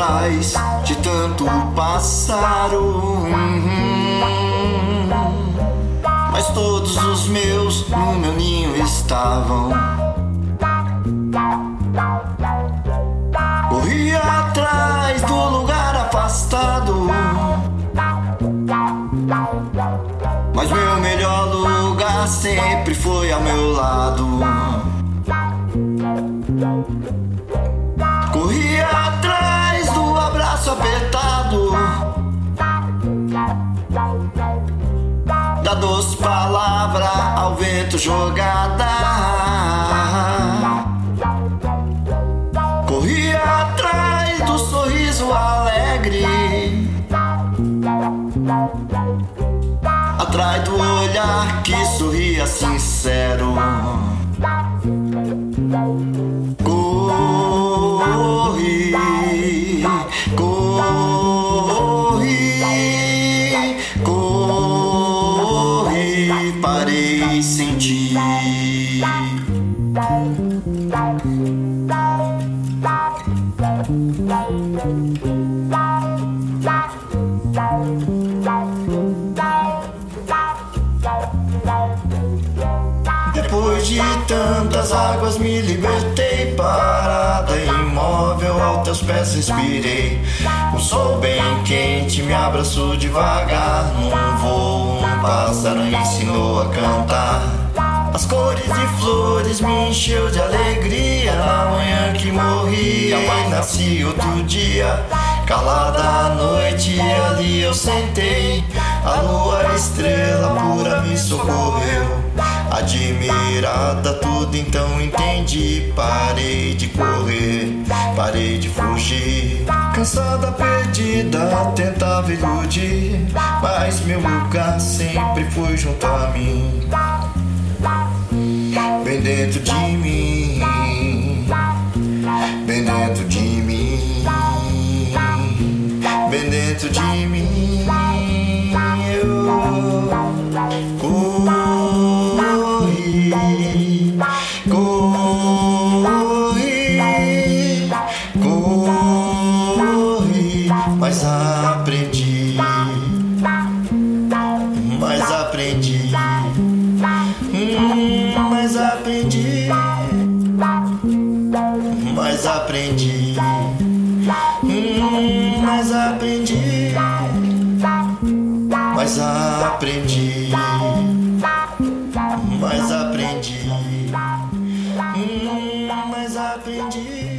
atrás de tanto pássaro. Mas todos os meus no meu ninho estavam. Corri atrás do lugar afastado. Mas meu melhor lugar sempre foi ao meu lado. Palavra ao vento jogada. Corri atrás do sorriso alegre. Atrás do olhar que sorria sincero. Depois de tantas águas me libertei. Parada imóvel ao teus pés respirei. Um sol bem quente me abraçou devagar. Num voo um pássaro ensinou a cantar As cores de flores me encheu de alegria Na manhã que morria e nasci outro dia Calada a noite ali eu sentei A lua estrela pura me socorreu Admirada, tudo então entendi. Parei de correr, parei de fugir. Cansada, perdida, tentava iludir. Mas meu lugar sempre foi junto a mim. Bem dentro de mim, bem dentro de mim, bem dentro de mim. Eu corri, corri, corri, mas aprendi, mas aprendi, hum, mas aprendi. Hum, mas aprendi. Mas aprendi. Mas aprendi. Hum, mas aprendi. Hum, mas aprendi.